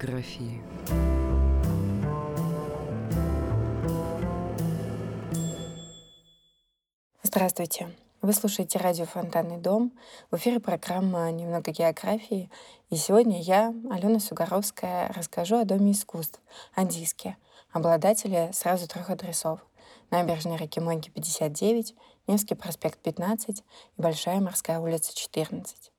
географии. Здравствуйте. Вы слушаете радио «Фонтанный дом». В эфире программа «Немного географии». И сегодня я, Алена Сугаровская, расскажу о Доме искусств, о диске, обладателе сразу трех адресов. Набережная реки Монги, 59, Невский проспект 15 и Большая морская улица 14.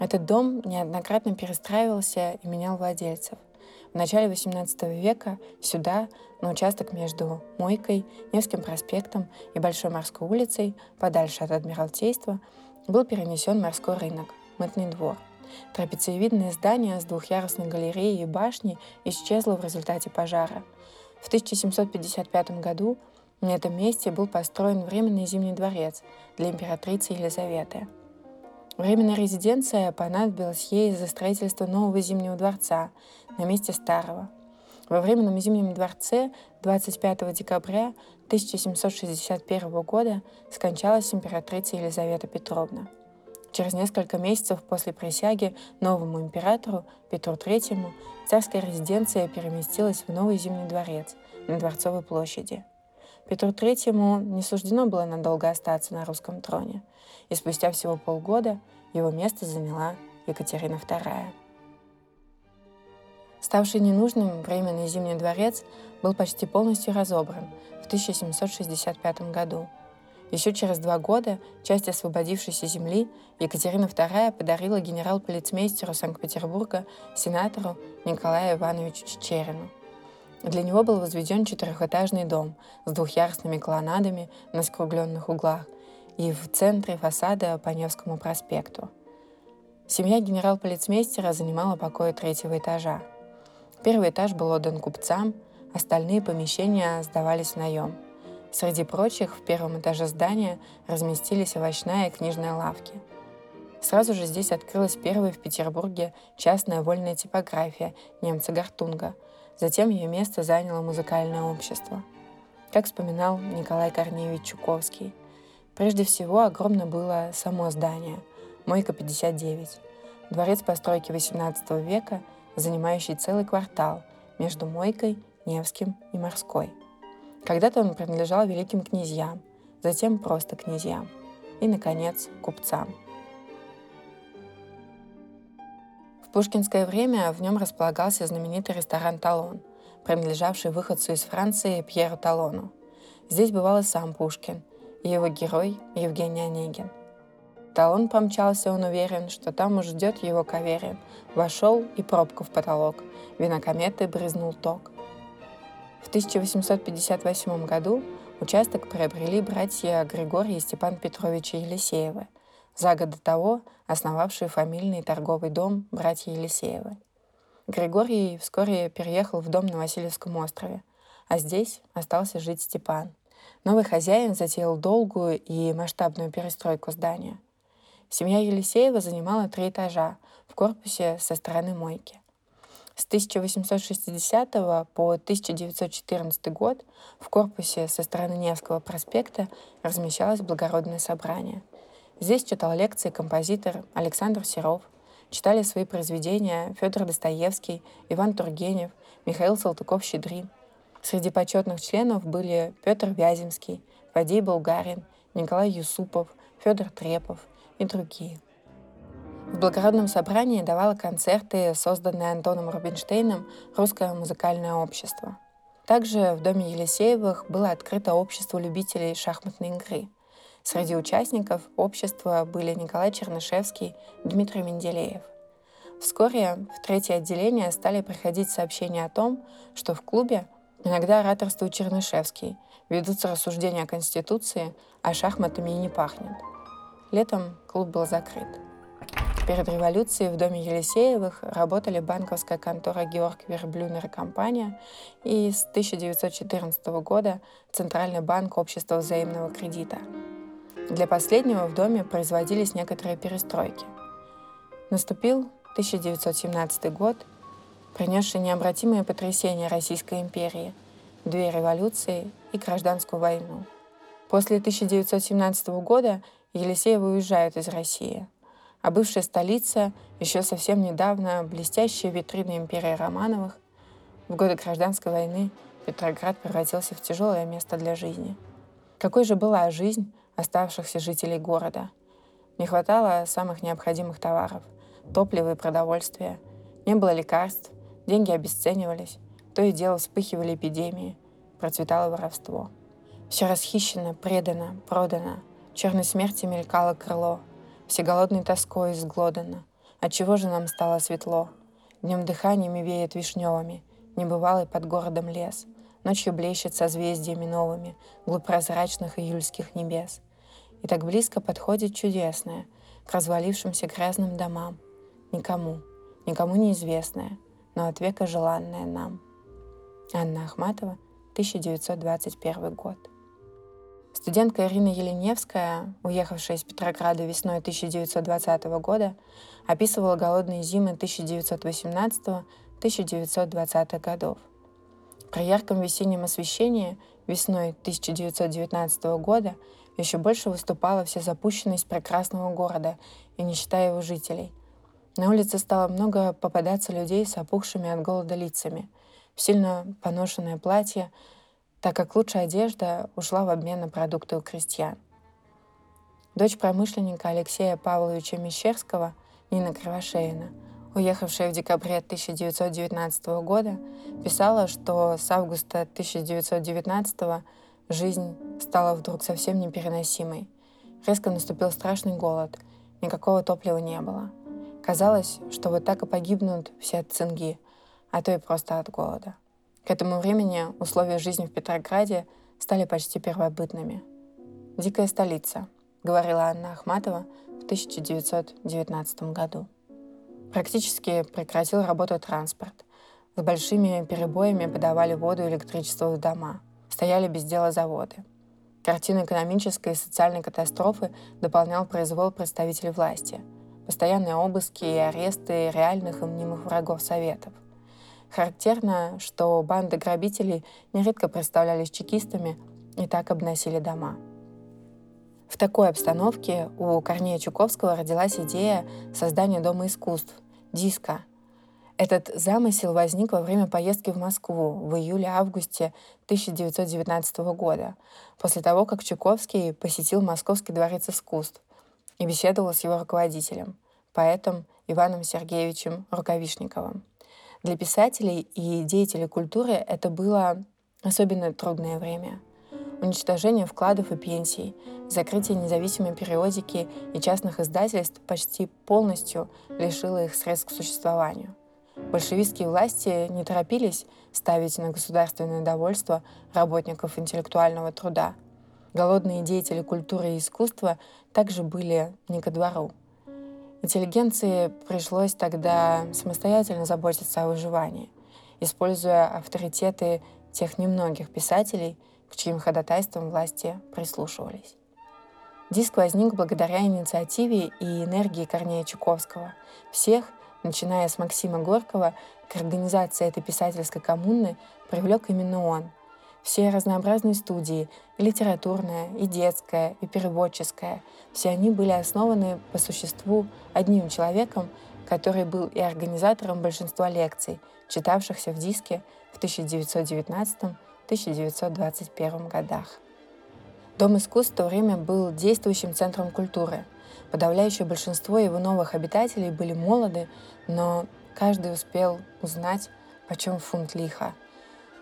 Этот дом неоднократно перестраивался и менял владельцев. В начале XVIII века сюда, на участок между Мойкой, Невским проспектом и Большой морской улицей, подальше от Адмиралтейства, был перенесен морской рынок, мытный двор. Трапециевидное здание с двухъярусной галереей и башней исчезло в результате пожара. В 1755 году на этом месте был построен временный зимний дворец для императрицы Елизаветы – Временная резиденция понадобилась ей за строительство нового Зимнего дворца на месте старого. Во временном Зимнем дворце 25 декабря 1761 года скончалась императрица Елизавета Петровна. Через несколько месяцев после присяги новому императору Петру III царская резиденция переместилась в новый Зимний дворец на Дворцовой площади. Петру III не суждено было надолго остаться на русском троне – и спустя всего полгода его место заняла Екатерина II. Ставший ненужным временный Зимний дворец был почти полностью разобран в 1765 году. Еще через два года часть освободившейся земли Екатерина II подарила генерал-полицмейстеру Санкт-Петербурга сенатору Николаю Ивановичу Чечерину. Для него был возведен четырехэтажный дом с двухъярусными колоннадами на скругленных углах и в центре фасада по Невскому проспекту. Семья генерал-полицмейстера занимала покои третьего этажа. Первый этаж был отдан купцам, остальные помещения сдавались в наем. Среди прочих в первом этаже здания разместились овощная и книжная лавки. Сразу же здесь открылась первая в Петербурге частная вольная типография немца Гартунга. Затем ее место заняло музыкальное общество. Как вспоминал Николай Корнеевич Чуковский – Прежде всего, огромно было само здание – Мойка 59. Дворец постройки XVIII века, занимающий целый квартал между Мойкой, Невским и Морской. Когда-то он принадлежал великим князьям, затем просто князьям и, наконец, купцам. В пушкинское время в нем располагался знаменитый ресторан «Талон», принадлежавший выходцу из Франции Пьеру Талону. Здесь бывал и сам Пушкин, его герой Евгений Онегин. Талон помчался, он уверен, что там уж ждет его Каверин. Вошел и пробку в потолок. Винокометы брызнул ток. В 1858 году участок приобрели братья Григорий и Степан Петровича Елисеевы, за год до того основавшие фамильный торговый дом братья Елисеевы. Григорий вскоре переехал в дом на Васильевском острове, а здесь остался жить Степан. Новый хозяин затеял долгую и масштабную перестройку здания. Семья Елисеева занимала три этажа в корпусе со стороны мойки. С 1860 по 1914 год в корпусе со стороны Невского проспекта размещалось благородное собрание. Здесь читал лекции композитор Александр Серов, читали свои произведения Федор Достоевский, Иван Тургенев, Михаил Салтыков-Щедрин – Среди почетных членов были Петр Вяземский, Вадей Булгарин, Николай Юсупов, Федор Трепов и другие. В благородном собрании давало концерты, созданное Антоном Рубинштейном «Русское музыкальное общество». Также в доме Елисеевых было открыто общество любителей шахматной игры. Среди участников общества были Николай Чернышевский, Дмитрий Менделеев. Вскоре в третье отделение стали приходить сообщения о том, что в клубе Иногда ораторствует Чернышевский, ведутся рассуждения о Конституции, а шахматами и не пахнет. Летом клуб был закрыт. Перед революцией в доме Елисеевых работали банковская контора Георг Верблюнер и компания и с 1914 года Центральный банк Общества взаимного кредита. Для последнего в доме производились некоторые перестройки. Наступил 1917 год – принесший необратимые потрясения Российской империи, две революции и гражданскую войну. После 1917 года Елисеевы уезжают из России. а бывшая столица, еще совсем недавно блестящая витрина империи Романовых, в годы гражданской войны Петроград превратился в тяжелое место для жизни. Какой же была жизнь оставшихся жителей города? Не хватало самых необходимых товаров – топлива и продовольствия. Не было лекарств, деньги обесценивались, то и дело вспыхивали эпидемии, процветало воровство. Все расхищено, предано, продано. Черной смерти мелькало крыло. Все голодной тоской изглодано. Отчего же нам стало светло? Днем дыханиями веет вишневыми, Небывалый под городом лес. Ночью блещет созвездиями новыми, Глубь прозрачных июльских небес. И так близко подходит чудесное К развалившимся грязным домам. Никому, никому неизвестное, Но от века желанное нам. Анна Ахматова, 1921 год. Студентка Ирина Еленевская, уехавшая из Петрограда весной 1920 года, описывала голодные зимы 1918-1920 годов. При ярком весеннем освещении весной 1919 года еще больше выступала вся запущенность прекрасного города и нищета его жителей. На улице стало много попадаться людей с опухшими от голода лицами, в сильно поношенное платье, так как лучшая одежда ушла в обмен на продукты у крестьян. Дочь промышленника Алексея Павловича Мещерского, Нина Кривошеина, уехавшая в декабре 1919 года, писала, что с августа 1919 жизнь стала вдруг совсем непереносимой. Резко наступил страшный голод, никакого топлива не было. Казалось, что вот так и погибнут все от цинги, а то и просто от голода. К этому времени условия жизни в Петрограде стали почти первобытными. «Дикая столица», — говорила Анна Ахматова в 1919 году. Практически прекратил работу транспорт. С большими перебоями подавали воду и электричество в дома. Стояли без дела заводы. Картину экономической и социальной катастрофы дополнял произвол представителей власти. Постоянные обыски и аресты реальных и мнимых врагов Советов — Характерно, что банды грабителей нередко представлялись чекистами и так обносили дома. В такой обстановке у Корнея Чуковского родилась идея создания Дома искусств – «Диска». Этот замысел возник во время поездки в Москву в июле-августе 1919 года, после того, как Чуковский посетил Московский дворец искусств и беседовал с его руководителем, поэтом Иваном Сергеевичем Рукавишниковым. Для писателей и деятелей культуры это было особенно трудное время. Уничтожение вкладов и пенсий, закрытие независимой периодики и частных издательств почти полностью лишило их средств к существованию. Большевистские власти не торопились ставить на государственное довольство работников интеллектуального труда. Голодные деятели культуры и искусства также были не ко двору. Интеллигенции пришлось тогда самостоятельно заботиться о выживании, используя авторитеты тех немногих писателей, к чьим ходатайствам власти прислушивались. Диск возник благодаря инициативе и энергии Корнея Чуковского. Всех, начиная с Максима Горького, к организации этой писательской коммуны привлек именно он, все разнообразные студии, и литературная, и детская, и переводческая, все они были основаны по существу одним человеком, который был и организатором большинства лекций, читавшихся в диске в 1919-1921 годах. Дом искусств в то время был действующим центром культуры. Подавляющее большинство его новых обитателей были молоды, но каждый успел узнать, почем фунт лиха –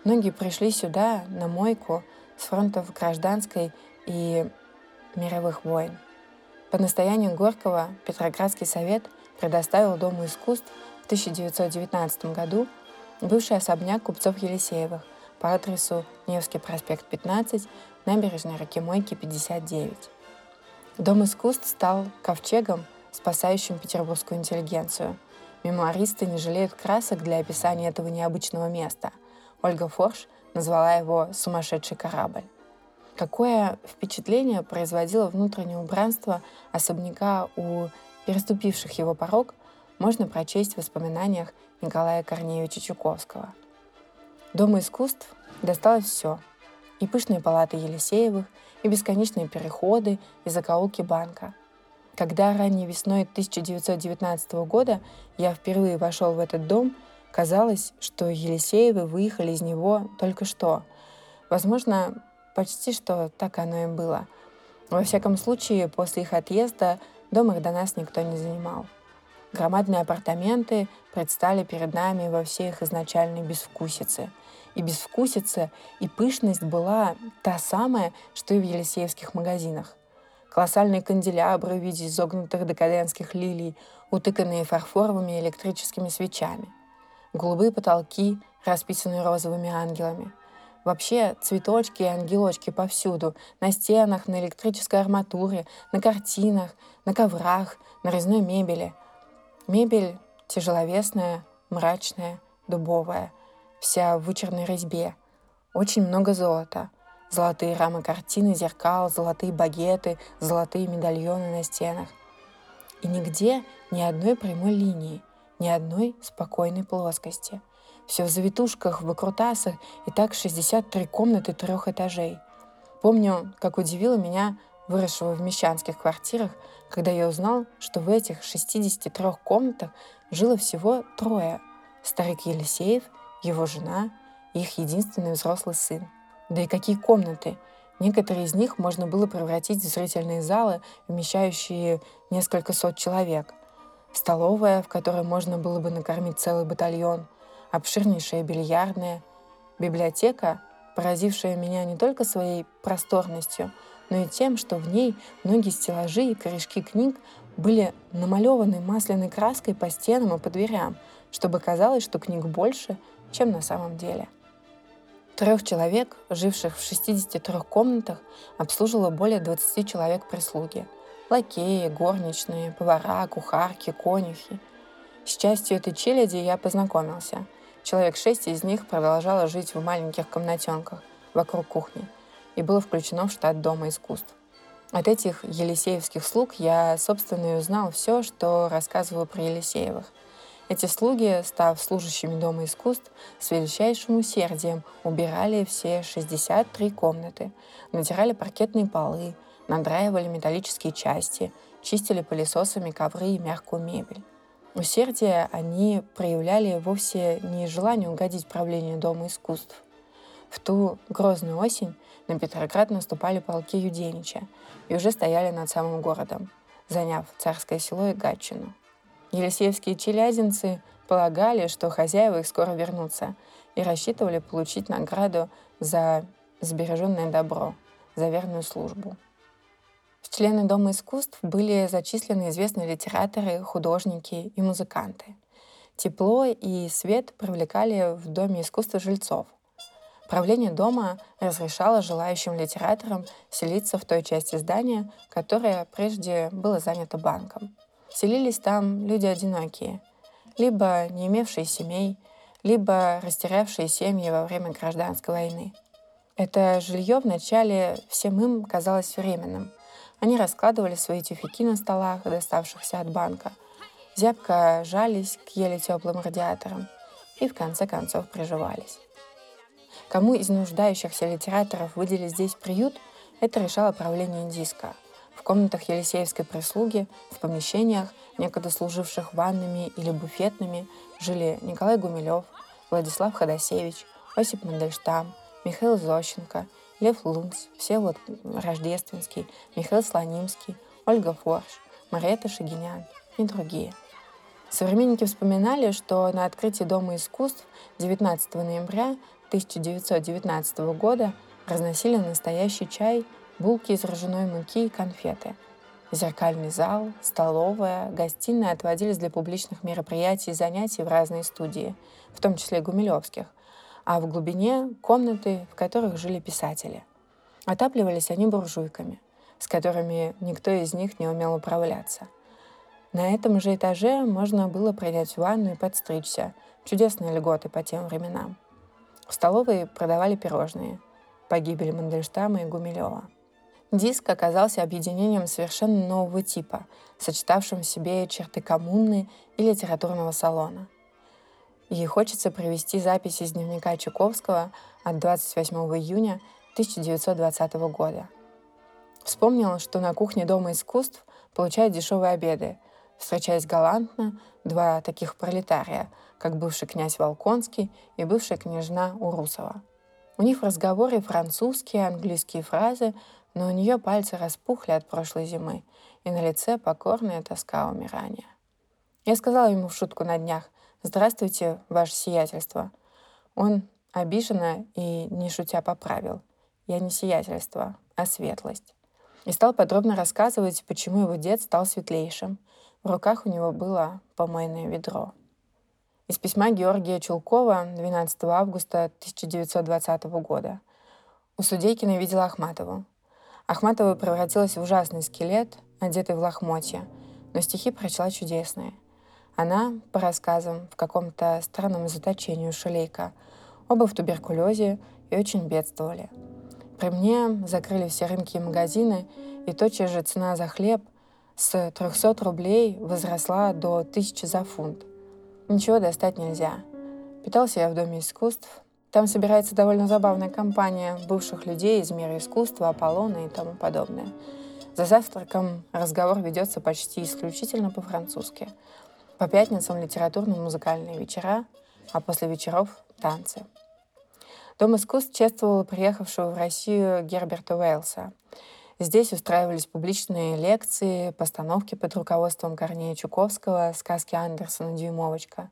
Многие пришли сюда, на мойку, с фронтов гражданской и мировых войн. По настоянию Горького Петроградский совет предоставил Дому искусств в 1919 году бывший особняк купцов Елисеевых по адресу Невский проспект 15, набережной реки Мойки 59. Дом искусств стал ковчегом, спасающим петербургскую интеллигенцию. Мемуаристы не жалеют красок для описания этого необычного места – Ольга Форш назвала его «сумасшедший корабль». Какое впечатление производило внутреннее убранство особняка у переступивших его порог, можно прочесть в воспоминаниях Николая Корнеевича Чуковского. Дому искусств досталось все – и пышные палаты Елисеевых, и бесконечные переходы, и закоулки банка. Когда ранней весной 1919 года я впервые вошел в этот дом, казалось, что Елисеевы выехали из него только что. Возможно, почти что так оно и было. Во всяком случае, после их отъезда дом их до нас никто не занимал. Громадные апартаменты предстали перед нами во всей их изначальной безвкусице. И безвкусица, и пышность была та самая, что и в елисеевских магазинах. Колоссальные канделябры в виде изогнутых декадентских лилий, утыканные фарфоровыми электрическими свечами. Голубые потолки, расписанные розовыми ангелами. Вообще цветочки и ангелочки повсюду, на стенах, на электрической арматуре, на картинах, на коврах, на резной мебели — Мебель тяжеловесная, мрачная, дубовая, вся в вычерной резьбе. Очень много золота. Золотые рамы картины, зеркал, золотые багеты, золотые медальоны на стенах. И нигде ни одной прямой линии, ни одной спокойной плоскости. Все в завитушках, в выкрутасах, и так 63 комнаты трех этажей. Помню, как удивило меня выросшего в мещанских квартирах, когда я узнал, что в этих 63 комнатах жило всего трое. Старик Елисеев, его жена их единственный взрослый сын. Да и какие комнаты! Некоторые из них можно было превратить в зрительные залы, вмещающие несколько сот человек. Столовая, в которой можно было бы накормить целый батальон, обширнейшая бильярдная, библиотека, поразившая меня не только своей просторностью — но и тем, что в ней многие стеллажи и корешки книг были намалеваны масляной краской по стенам и по дверям, чтобы казалось, что книг больше, чем на самом деле. Трех человек, живших в 63 комнатах, обслуживало более 20 человек прислуги. Лакеи, горничные, повара, кухарки, конюхи. С частью этой челяди я познакомился. Человек шесть из них продолжало жить в маленьких комнатенках вокруг кухни – и было включено в штат Дома искусств. От этих елисеевских слуг я, собственно, и узнал все, что рассказываю про Елисеевых. Эти слуги, став служащими Дома искусств, с величайшим усердием убирали все 63 комнаты, натирали паркетные полы, надраивали металлические части, чистили пылесосами ковры и мягкую мебель. Усердие они проявляли вовсе не желание угодить правлению Дома искусств. В ту грозную осень на Петроград наступали полки Юденича и уже стояли над самым городом, заняв царское село и Гатчину. Елисеевские челядинцы полагали, что хозяева их скоро вернутся, и рассчитывали получить награду за сбереженное добро, за верную службу. В члены Дома искусств были зачислены известные литераторы, художники и музыканты. Тепло и свет привлекали в Доме искусства жильцов, Правление дома разрешало желающим литераторам селиться в той части здания, которая прежде была занята банком. Селились там люди одинокие, либо не имевшие семей, либо растерявшие семьи во время гражданской войны. Это жилье вначале всем им казалось временным. Они раскладывали свои тюфяки на столах, доставшихся от банка, зябко жались к еле теплым радиаторам и в конце концов приживались. Кому из нуждающихся литераторов выделить здесь приют, это решало правление диска. В комнатах Елисеевской прислуги, в помещениях, некогда служивших ванными или буфетными, жили Николай Гумилев, Владислав Ходосевич, Осип Мандельштам, Михаил Зощенко, Лев Лунц, Всеволод Рождественский, Михаил Слонимский, Ольга Форш, Марета Шагинян и другие. Современники вспоминали, что на открытии Дома искусств 19 ноября 1919 года разносили настоящий чай, булки из ржаной муки и конфеты. Зеркальный зал, столовая, гостиная отводились для публичных мероприятий и занятий в разные студии, в том числе гумилевских, а в глубине — комнаты, в которых жили писатели. Отапливались они буржуйками, с которыми никто из них не умел управляться. На этом же этаже можно было принять ванну и подстричься. Чудесные льготы по тем временам. В столовой продавали пирожные. Погибель Мандельштама и Гумилева. Диск оказался объединением совершенно нового типа, сочетавшим в себе черты коммуны и литературного салона. И хочется привести запись из дневника Чуковского от 28 июня 1920 года. Вспомнила, что на кухне Дома искусств получают дешевые обеды, встречаясь галантно два таких пролетария, как бывший князь Волконский и бывшая княжна Урусова. У них в разговоре французские, английские фразы, но у нее пальцы распухли от прошлой зимы, и на лице покорная тоска умирания. Я сказала ему в шутку на днях «Здравствуйте, ваше сиятельство». Он обиженно и не шутя поправил. Я не сиятельство, а светлость. И стал подробно рассказывать, почему его дед стал светлейшим. В руках у него было помойное ведро. Из письма Георгия Чулкова 12 августа 1920 года. У Судейкина видела Ахматову. Ахматова превратилась в ужасный скелет, одетый в лохмотья, но стихи прочла чудесные. Она, по рассказам, в каком-то странном заточении у Шелейка, оба в туберкулезе и очень бедствовали. При мне закрыли все рынки и магазины, и тотчас же цена за хлеб с 300 рублей возросла до 1000 за фунт – Ничего достать нельзя. Питался я в Доме искусств. Там собирается довольно забавная компания бывших людей из мира искусства, Аполлона и тому подобное. За завтраком разговор ведется почти исключительно по-французски. По пятницам литературные музыкальные вечера, а после вечеров — танцы. Дом искусств чествовал приехавшего в Россию Герберта Уэллса — Здесь устраивались публичные лекции, постановки под руководством Корнея Чуковского, сказки Андерсона «Дюймовочка».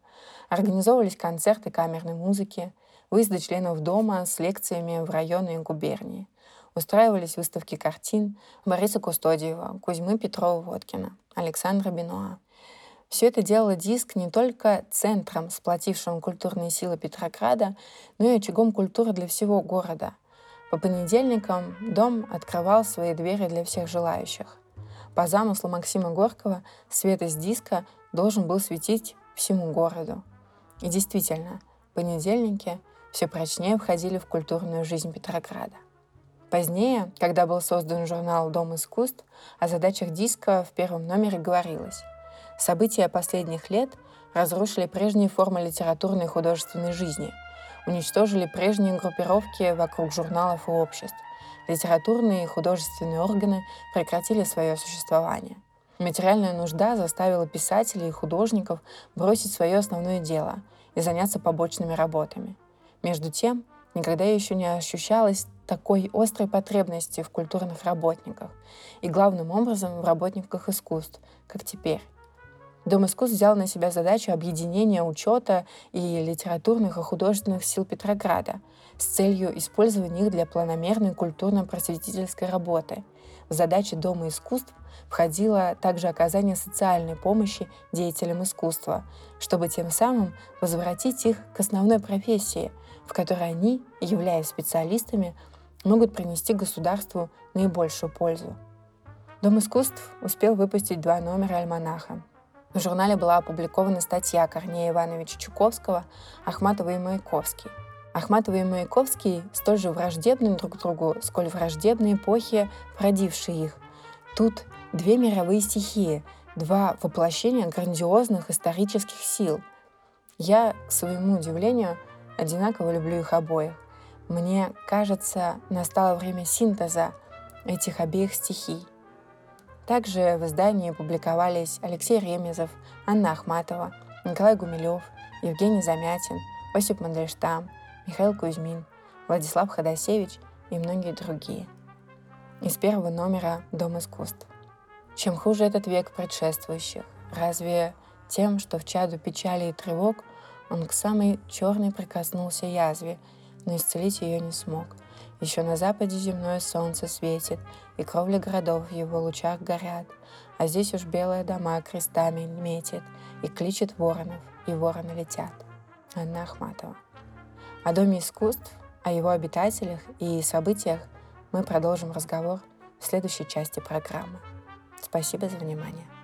Организовывались концерты камерной музыки, выезды членов дома с лекциями в районы и губернии. Устраивались выставки картин Бориса Кустодиева, Кузьмы Петрова-Водкина, Александра Бенуа. Все это делало диск не только центром, сплотившим культурные силы Петрограда, но и очагом культуры для всего города — по понедельникам дом открывал свои двери для всех желающих. По замыслу Максима Горького свет из диска должен был светить всему городу. И действительно, понедельники все прочнее входили в культурную жизнь Петрограда. Позднее, когда был создан журнал «Дом искусств», о задачах диска в первом номере говорилось. События последних лет разрушили прежние формы литературной и художественной жизни – уничтожили прежние группировки вокруг журналов и обществ. Литературные и художественные органы прекратили свое существование. Материальная нужда заставила писателей и художников бросить свое основное дело и заняться побочными работами. Между тем, никогда еще не ощущалось такой острой потребности в культурных работниках и главным образом в работниках искусств, как теперь. Дом искусств взял на себя задачу объединения учета и литературных и художественных сил Петрограда с целью использования их для планомерной культурно-просветительской работы. В задачи Дома искусств входило также оказание социальной помощи деятелям искусства, чтобы тем самым возвратить их к основной профессии, в которой они, являясь специалистами, могут принести государству наибольшую пользу. Дом искусств успел выпустить два номера альманаха в журнале была опубликована статья Корнея Ивановича Чуковского «Ахматова и Маяковский». Ахматова и Маяковский столь же враждебны друг другу, сколь враждебны эпохи, породившие их. Тут две мировые стихии, два воплощения грандиозных исторических сил. Я, к своему удивлению, одинаково люблю их обоих. Мне кажется, настало время синтеза этих обеих стихий. Также в издании публиковались Алексей Ремезов, Анна Ахматова, Николай Гумилев, Евгений Замятин, Осип Мандельштам, Михаил Кузьмин, Владислав Ходосевич и многие другие. Из первого номера «Дом искусств». Чем хуже этот век предшествующих? Разве тем, что в чаду печали и тревог он к самой черной прикоснулся язве, но исцелить ее не смог — еще на западе земное солнце светит, и кровли городов в его лучах горят, а здесь уж белые дома крестами метит, и кличет воронов, и вороны летят. Анна Ахматова. О Доме искусств, о его обитателях и событиях мы продолжим разговор в следующей части программы. Спасибо за внимание.